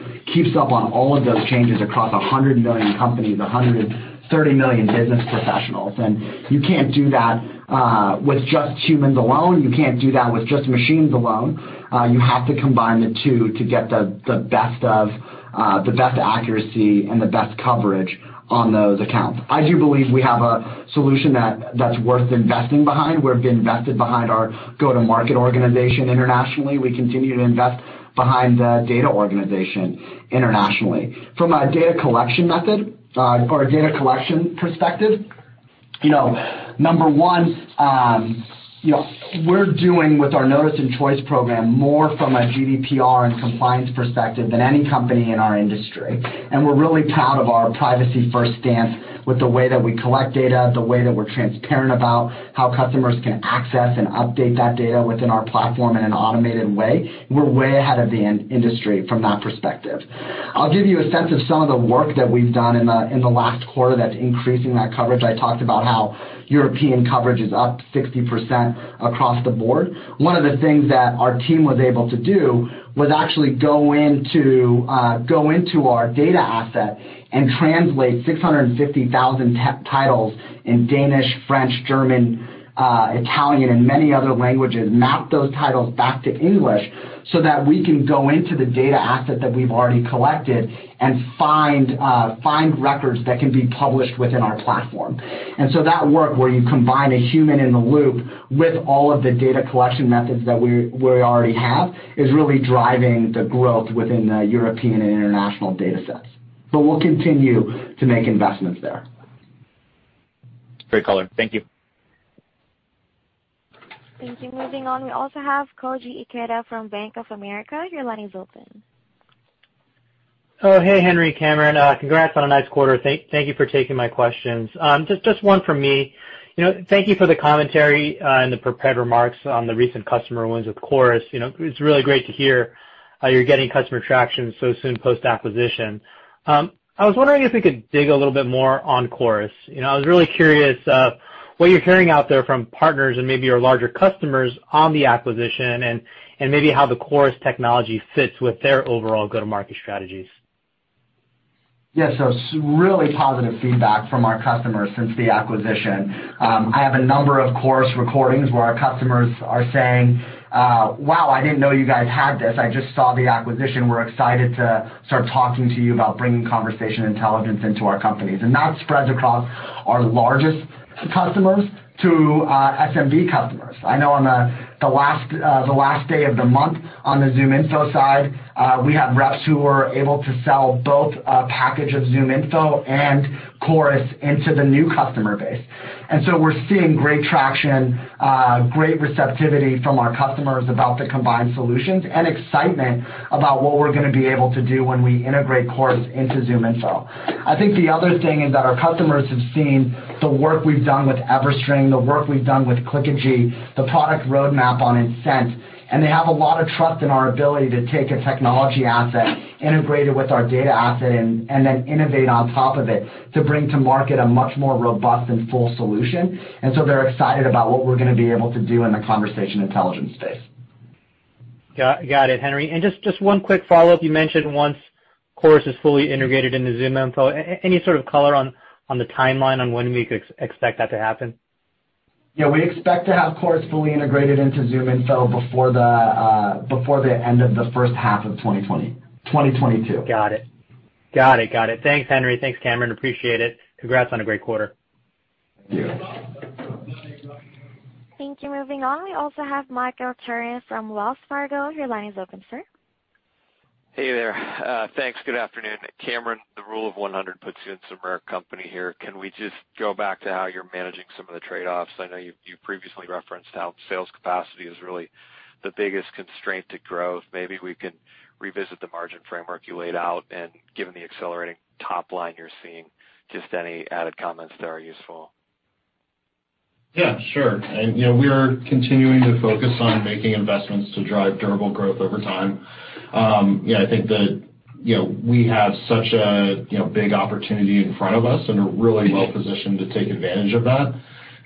up on all of those changes across 100 million companies, 130 million business professionals. And you can't do that Uh, with just humans alone. You can't do that with just machines alone. Uh, you have to combine the two to get the the best of uh, the best accuracy and the best coverage on those accounts. I do believe we have a solution that, that's worth investing behind. We've invested behind our go-to-market organization internationally. We continue to invest behind the data organization internationally. From a data collection method uh, or a data collection perspective, number one, um, you know, we're doing with our Notice and Choice program more from a GDPR and compliance perspective than any company in our industry. And we're really proud of our privacy-first stance with the way that we collect data, the way that we're transparent about how customers can access and update that data within our platform in an automated way. We're way ahead of the industry from that perspective. I'll give you a sense of some of the work that we've done in the last quarter that's increasing that coverage. I talked about how European coverage is up 60% across the board. One of the things that our team was able to do was actually go into uh, go into our data asset and translate 650,000 titles in Danish, French, German, Italian, and many other languages, map those titles back to English so that we can go into the data asset that we've already collected and find uh, find records that can be published within our platform. And so that work where you combine a human in the loop with all of the data collection methods that we, we already have is really driving the growth within the European and international data sets. So we'll continue to make investments there. Great color. Thank you. Thank you. Moving on, we also have Koji Ikeda from Bank of America. Your line is open. Oh, hey, Henry, Cameron. Uh, congrats on a nice quarter. Thank you for taking my questions. Um, just one from me. You know, thank you for the commentary uh, and the prepared remarks on the recent customer wins with Chorus. You know it's really great to hear how you're getting customer traction so soon post-acquisition. I was wondering if we could dig a little bit more on Chorus. You know, I was really curious uh what you're hearing out there from partners and maybe your larger customers on the acquisition and and maybe how the Chorus technology fits with their overall go-to-market strategies. Yeah. So really positive feedback from our customers since the acquisition. Um I have a number of Chorus recordings where our customers are saying, Uh, "Wow, I didn't know you guys had this. I just saw the acquisition. We're excited to start talking to you about bringing conversation intelligence into our companies." And that spreads across our largest customers to uh, SMB customers. I know on the uh, the last day of the month on the ZoomInfo side, Uh, we have reps who were able to sell both a package of ZoomInfo and Chorus into the new customer base. And so we're seeing great traction, uh, great receptivity from our customers about the combined solutions, and excitement about what we're going to be able to do when we integrate Chorus into ZoomInfo. I think the other thing is that our customers have seen the work we've done with EverString, the work we've done with Clickagy, the product roadmap on Insent, and they have a lot of trust in our ability to take a technology asset, integrate it with our data asset, and then innovate on top of it to bring to market a much more robust and full solution. And so they're excited about what we're going to be able to do in the conversation intelligence space. Got it, Henry. And just just one quick follow-up. You mentioned once Chorus is fully integrated into Zoom ZoomInfo, any sort of color on the timeline on when we could expect that to happen? Yeah, we expect to have Chorus fully integrated into ZoomInfo before the uh before the end of the first half of 2022. Got it. Got it, got it. Thanks, Henry. Thanks, Cameron. Appreciate it. Congrats on a great quarter. Thank you. Thank you. Moving on, we also have Michael Turrin from Wells Fargo. Your line is open, sir. Hey there. Uh thanks. Good afternoon. Cameron, the rule of 100 puts you in some rare company here. Can we just go back to how you're managing some of the trade-offs? I know you previously referenced how sales capacity is really the biggest constraint to growth. Maybe we can revisit the margin framework you laid out, and given the accelerating top line you're seeing, just any added comments there are useful. Yeah, sure. And yeah, we are continuing to focus on making investments to drive durable growth over time. I think that you know we have such a you know big opportunity in front of us and are really well-positioned to take advantage of that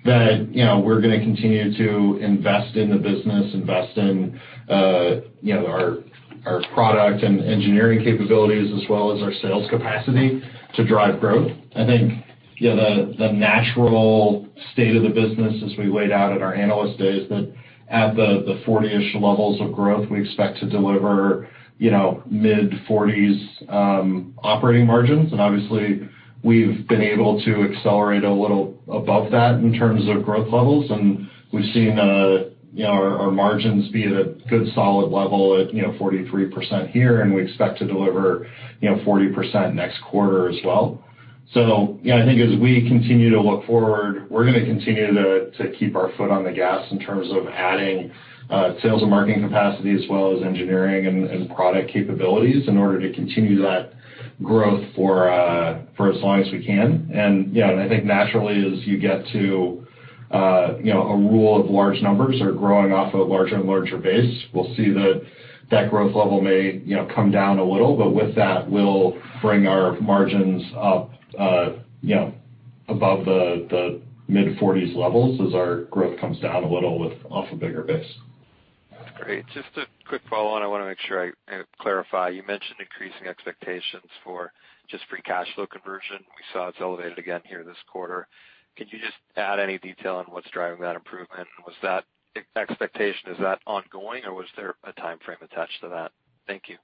that you know we're going to continue to invest in the business, invest in uh you know our our product and engineering capabilities, as well as our sales capacity to drive growth. I think the natural state of the business as we laid out at our Analyst Day is that at the 40-ish levels of growth, we expect to deliver you know, mid-40s operating margins. And obviously, we've been able to accelerate a little above that in terms of growth levels, and we've seen uh, you know, our margins be at a good solid level at 43% here, and we expect to deliver 40% next quarter as well. I think as we continue to look forward, we're going to continue to to keep our foot on the gas in terms of adding uh sales and marketing capacity as well as engineering and product capabilities in order to continue that growth for uh for as long as we can. And yeah, and I think naturally, as you get to uh you know, a rule of large numbers or growing off a larger and larger base, we'll see that growth level may you know come down a little, but with that, we'll bring our margins up uh you know above the mid-40s levels as our growth comes down a little with off a bigger base. Great. Just a quick follow-on. I want to make sure I clarify. You mentioned increasing expectations for just free cash flow conversion. We saw it's elevated again here this quarter. Can you just add any detail on what's driving that improvement? Was that expectation, is that ongoing, or was there a timeframe attached to that? Thank you.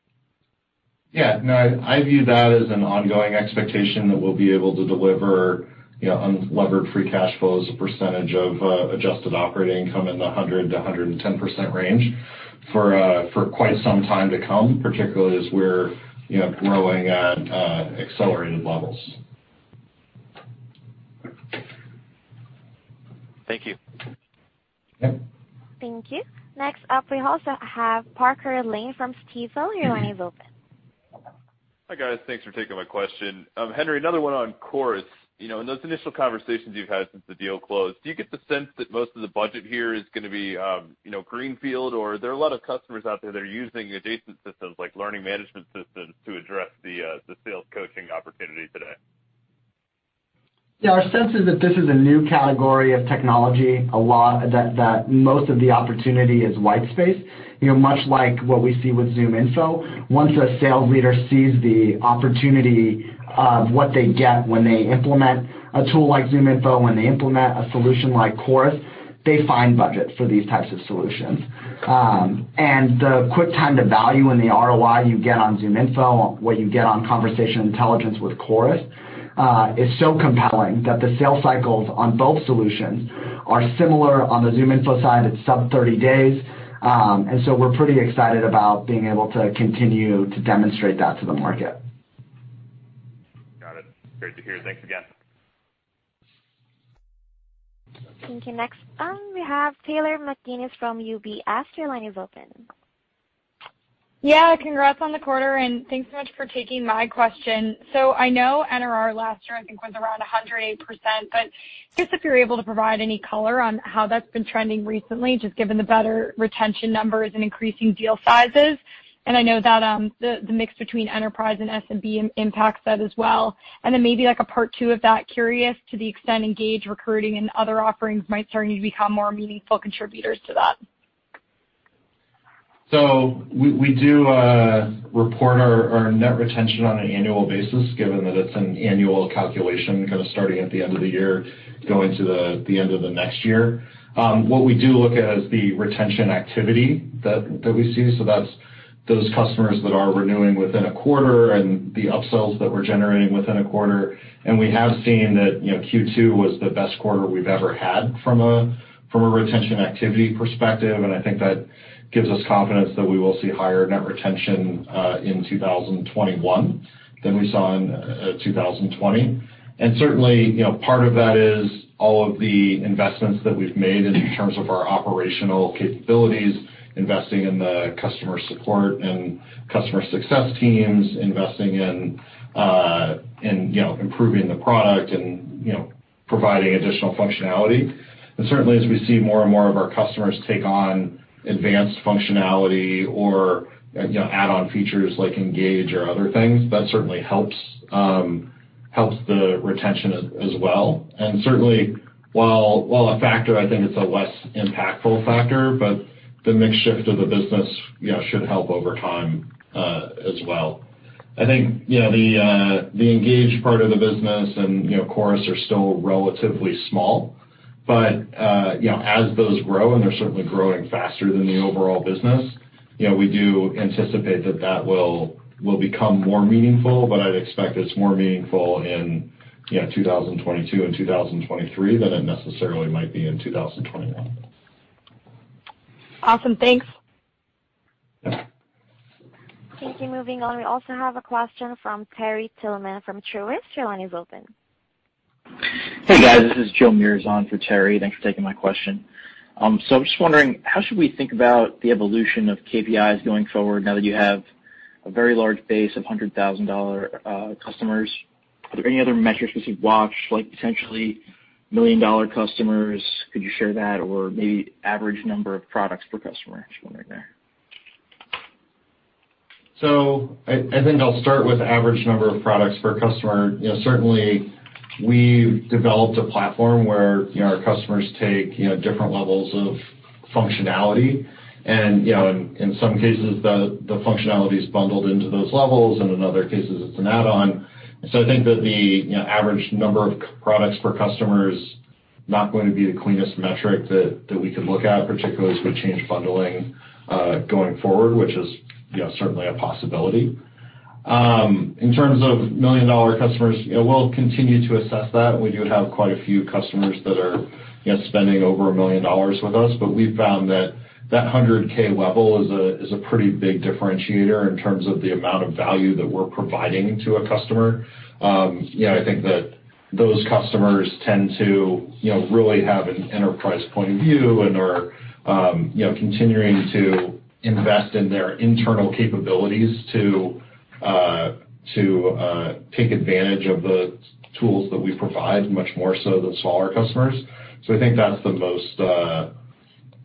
Yeah, no, I view that as an ongoing expectation that we'll be able to deliver you know unlevered free cash flow as a percentage of uh, adjusted operating income in the 100%-110% range uh, for quite some time to come, particularly as we're you know growing at uh, accelerated levels. Thank you. Yep. Thank you. Next up, we also have Parker Lane from Stifel. Your line is open. Hi, guys. Thanks for taking my question. Henry, another one on Chorus. You know, in those initial conversations you've had since the deal closed, do you get the sense that most of the budget here is going to be um you know, greenfield, or are there a lot of customers out there that are using adjacent systems like learning management systems to address the sales coaching opportunity today? Yeah, our sense is that this is a new category of technology, a lot that most of the opportunity is white space. You know, much like what we see with ZoomInfo. Once a sales leader sees the opportunity of what they get when they implement a tool like ZoomInfo, when they implement a solution like Chorus, they find budget for these types of solutions. Um, and the quick time to value and the ROI you get on Zoom ZoomInfo, what you get on Conversation Intelligence with Chorus, is so compelling that the sales cycles on both solutions are similar. On the ZoomInfo side, it's sub 30 days. Um and so we're pretty excited about being able to continue to demonstrate that to the market. Got it. Great to hear. Thanks again. Thank you. Next, we have Taylor McGinnis from UBS. Your line is open. Yeah, congrats on the quarter, and thanks so much for taking my question. So I know NRR last year, I think, was around 108%, but just if you're able to provide any color on how that's been trending recently, just given the better retention numbers and increasing deal sizes. And I know that um, the mix between enterprise and SMB impacts that as well. And then maybe like a part two of that, curious to the extent Engage recruiting and other offerings might starting to become more meaningful contributors to that. So we we do uh, report our net retention on an annual basis, given that it's an annual calculation, kind of starting at the end of the year, going to the end of the next year. Um, what we do look at is the retention activity that we see. So that's those customers that are renewing within a quarter and the upsells that we're generating within a quarter. And we have seen that you know Q2 was the best quarter we've ever had from a from a retention activity perspective, and I think that gives us confidence that we will see higher net retention uh in 2021 than we saw in 2020. Certainly, you know, part of that is all of the investments that we've made in terms of our operational capabilities, investing in the customer support and customer success teams, investing in uh in you know improving the product and you know providing additional functionality. And certainly, as we see more and more of our customers take on advanced functionality or uh, add-on features like Engage or other things, that certainly helps um helps the retention as well. And certainly, while while a factor, I think it's a less impactful factor, but the mix shift of the business should help over time uh, as well. I think you know uh, the Engage part of the business and you know Chorus are still relatively small. Uh, as those grow, and they're certainly growing faster than the overall business, you know, we do anticipate that that will will become more meaningful, but I'd expect it's more meaningful in 2022 and 2023 than it necessarily might be in 2021. Awesome. Thanks. Thank you. Moving on, we also have a question from Terry Tillman from Truist. Your line is open. Hey, guys. This is Joe Meares on for Terry. Thanks for taking my question. Um so I'm just wondering, how should we think about the evolution of KPIs going forward now that you have a very large base of $100,000 customers? Are there any other metrics we should watch, like potentially million-dollar customers? Could you share that? Or maybe average number of products per customer? Just wondering there. So I think I'll start with average number of products per customer. You know, certainly, we've developed a platform where you know our customers take you know different levels of functionality, and you know in some cases, the functionality is bundled into those levels, and in other cases, it's an add-on. So I think that the average number of products per customer is not going to be the cleanest metric that we could look at, particularly as we change bundling uh, going forward, which is certainly a possibility. In terms of million-dollar customers, we'll continue to assess that. We do have quite a few customers that are spending over $1 million with us, but we've found that that 100K level is a is a pretty big differentiator in terms of the amount of value that we're providing to a customer. Um I think that those customers tend to you know really have an enterprise point of view and are um you know continuing to invest in their internal capabilities to Uh, take advantage of the tools that we provide, much more so than smaller customers. So I think that's uh,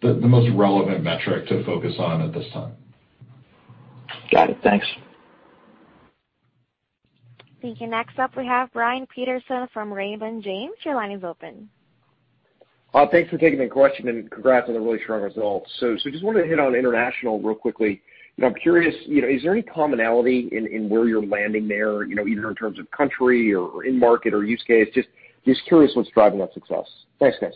the most relevant metric to focus on at this time. Got it. Thanks. Thank you. Next up, we have Brian Peterson from Raymond James. Your line is open. Uh, thanks for taking the question, and congrats on the really strong results. So so just wanted to hit on international real quickly. I'm curious, you know, is there any commonality in where you're landing there, you know, either in terms of country or in-market or use case? Just curious what's driving that success. Thanks, guys.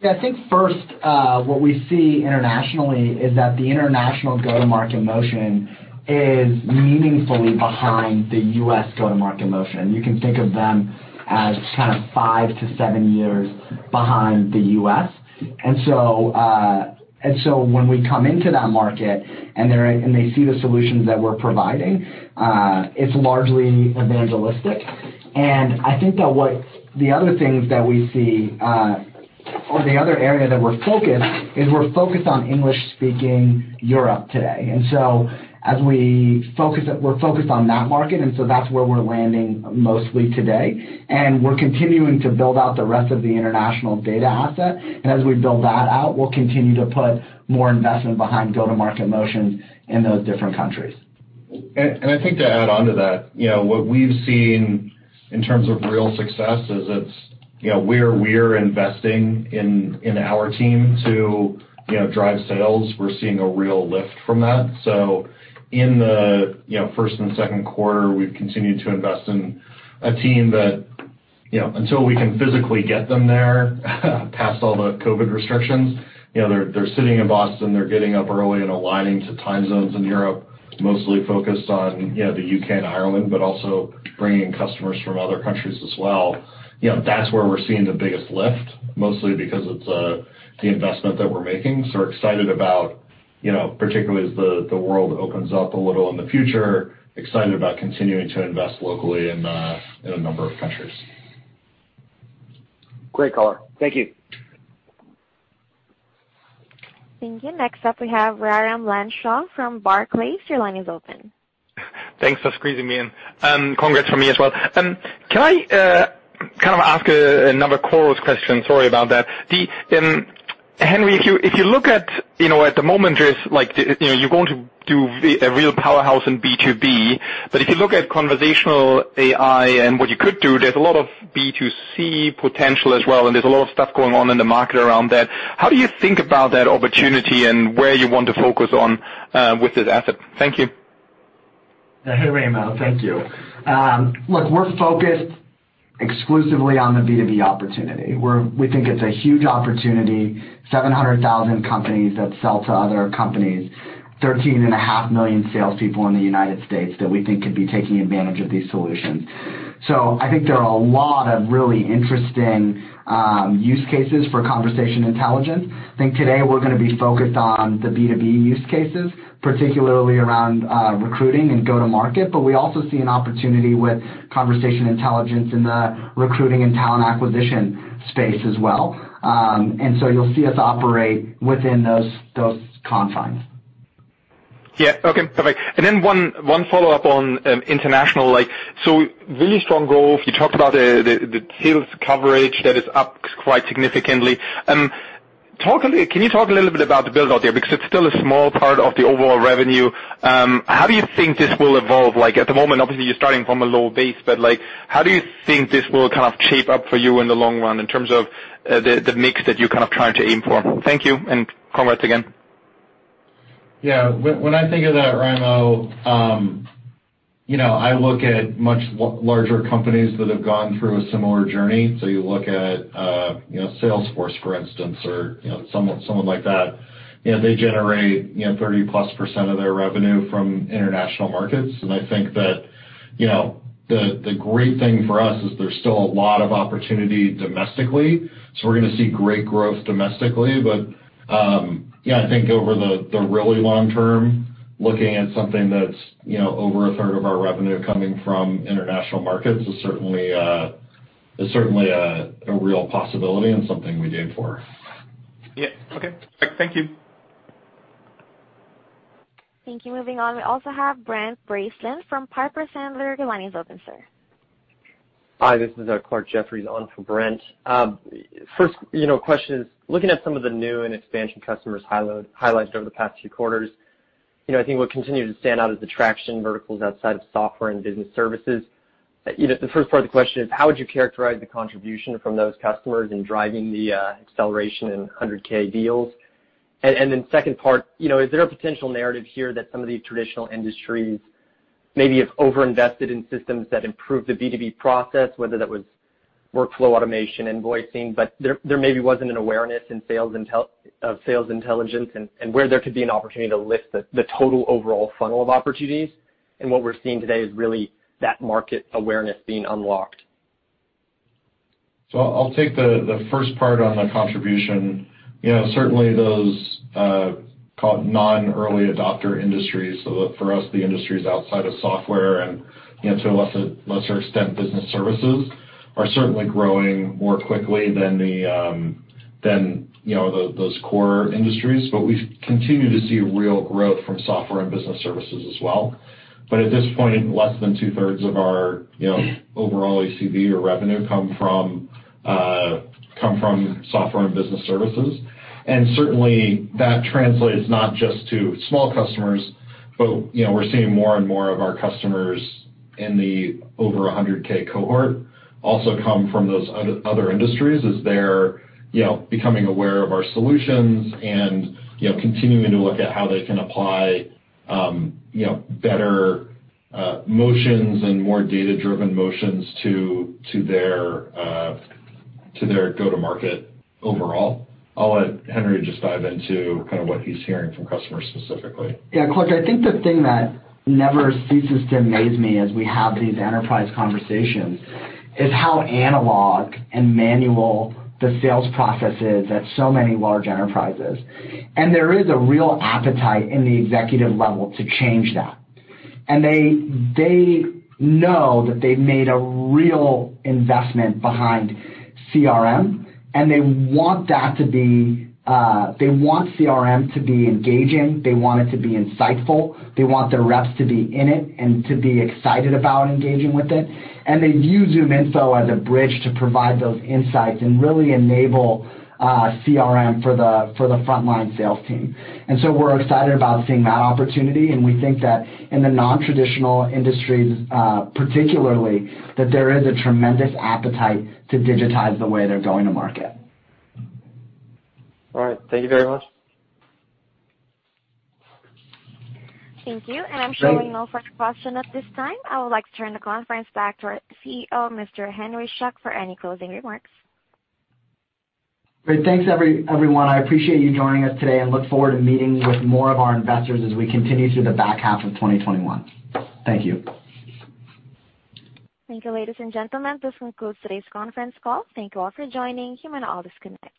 Yeah, I think first, uh, what we see internationally is that the international go-to-market motion is meaningfully behind the U.S. go-to-market motion. You can think of them as kind of five to seven years behind the U.S. And so when we come into that market and they see the solutions that we're providing, uh, it's largely evangelistic. And I think that what the other things that we see, uh, or the other area that we're focused, is we're focused on English-speaking Europe today. We're focused on that market, and so that's where we're landing mostly today. And we're continuing to build out the rest of the international data asset. And as we build that out, we'll continue to put more investment behind go-to-market motions in those different countries. And, and I think to add on to that, you know, what we've seen in terms of real success is it's you know, where we're investing in in our team to you know, drive sales, we're seeing a real lift from that. In the you know first and second quarter, we've continued to invest in a team that you know until we can physically get them there past all the COVID restrictions, you know, they're they're sitting in Boston, they're getting up early and aligning to time zones in Europe, mostly focused on you know the U.K. and Ireland, but also bringing customers from other countries as well. You know, that's where we're seeing the biggest lift, mostly because it's uh the investment that we're making. So we're excited about, particularly as the world opens up a little in the future, excited about continuing to invest locally in a number of countries. Great color. Thank you. Thank you. Next up, we have Raimo Lenschow from Barclays. Your line is open. Thanks for squeezing me in. Congrats from me as well. Um can I uh kind of ask another Chorus question? Sorry about that. Henry, if you if you look at you know at the moment, there's like d you're going to do a real powerhouse in B2B, but if you look at conversational AI and what you could do, there's a lot of B2C potential as well, and there's a lot of stuff going on in the market around that. How do you think about that opportunity and where you want to focus on uh, with this asset? Thank you. Uh, hey, Raimo. Thank you. Um, look, we're focused exclusively on the B2B opportunity. We think it's a huge opportunity, 700,000 companies that sell to other companies, 13.5 million salespeople in the United States that we think could be taking advantage of these solutions. So I think there are a lot of really interesting um, use cases for conversation intelligence. I think today we're going to be focused on the B2B use cases, particularly around uh, recruiting and go-to-market, but we also see an opportunity with conversation intelligence in the recruiting and talent acquisition space as well. Um and so you'll see us operate within those those confines. Yeah. Okay, perfect. And then one one follow-up on um, international. Like so really strong growth. You talked about the sales coverage that is up quite significantly. Um, Can you talk a little bit about the build out there? Because it's still a small part of the overall revenue. Um how do you think this will evolve? Like at the moment, obviously, you're starting from a low base, but like how do you think this will kind of shape up for you in the long run in terms of the the mix that you're kind of trying to aim for? Thank you, and congrats again. Yeah. When I think of that, Raimo, I look at much larger companies that have gone through a similar journey. So you look at uh you know, Salesforce, for instance, or you know, someone someone like that. You know, they generate 30%+ of their revenue from international markets. And I think that you know, the the great thing for us is there's still a lot of opportunity domestically. So we're going to see great growth domestically. But um yeah, I think over the, the really long term, looking at something that's you know, over a third of our revenue coming from international markets is certainly uh is certainly a real possibility and something we'd aim for. Yeah. Okay. Thank you. Thank you. Moving on, we also have Brent Bracelin from Piper Sandler. Your line is open, sir. Hi, this is Clarke Jeffries on for Brent. First you know, question is, looking at some of the new and expansion customers highlighted over the past few quarters, I think what continues to stand out is the traction verticals outside of software and business services. Uh you know, the first part of the question is, how would you characterize the contribution from those customers in driving the acceleration in 100K deals? Second part, you know, is there a potential narrative here that some of these traditional industries maybe have over-invested in systems that improve the B2B process, whether that was workflow automation, invoicing, but there maybe wasn't an awareness in sales intel of sales intelligence and where there could be an opportunity to lift the total overall funnel of opportunities? And what we're seeing today is really that market awareness being unlocked. So I'll take the first part on the contribution. You know, certainly those uh, call it non-early adopter industries. So for us, the industries outside of software and to a lesser extent, business services, are certainly growing more quickly than the um than you know those core industries. But We continue to see real growth from software and business services as well. But at this point, less than two-thirds of our you know overall ACV or revenue come from uh come from software and business services. And certainly, that translates not just to small customers, but you know we're seeing more and more of our customers in the over 100K cohort also come from those other industries as they're becoming aware of our solutions and continuing to look at how they can apply um, better uh, motions and more data-driven motions uh, to their go-to-market overall. I'll let Henry just dive into kind of what he's hearing from customers specifically. Yeah, Clarke, I think the thing that never ceases to amaze me as we have these enterprise conversations is how analog and manual the sales process is at so many large enterprises. And there is a real appetite in the executive level to change that. And they they know that they've made a real investment behind CRM, and they want that to be uh, they want CRM to be engaging. They want it to be insightful. They want their reps to be in it and to be excited about engaging with it. And they view ZoomInfo as a bridge to provide those insights and really enable uh, CRM for the for the frontline sales team. And so we're excited about seeing that opportunity, and we think that in the non-traditional industries, uh, particularly, that there is a tremendous appetite to digitize the way they're going to market. All right. Thank you very much. Thank you. And I'm showing no further question at this time. I would like to turn the conference back to our CEO, Mr. Henry Schuck, for any closing remarks. Great. Thanks, everyone. I appreciate you joining us today and look forward to meeting with more of our investors as we continue through the back half of 2021. Thank you. Thank you, ladies and gentlemen. This concludes today's conference call. Thank you all for joining. You may now disconnect.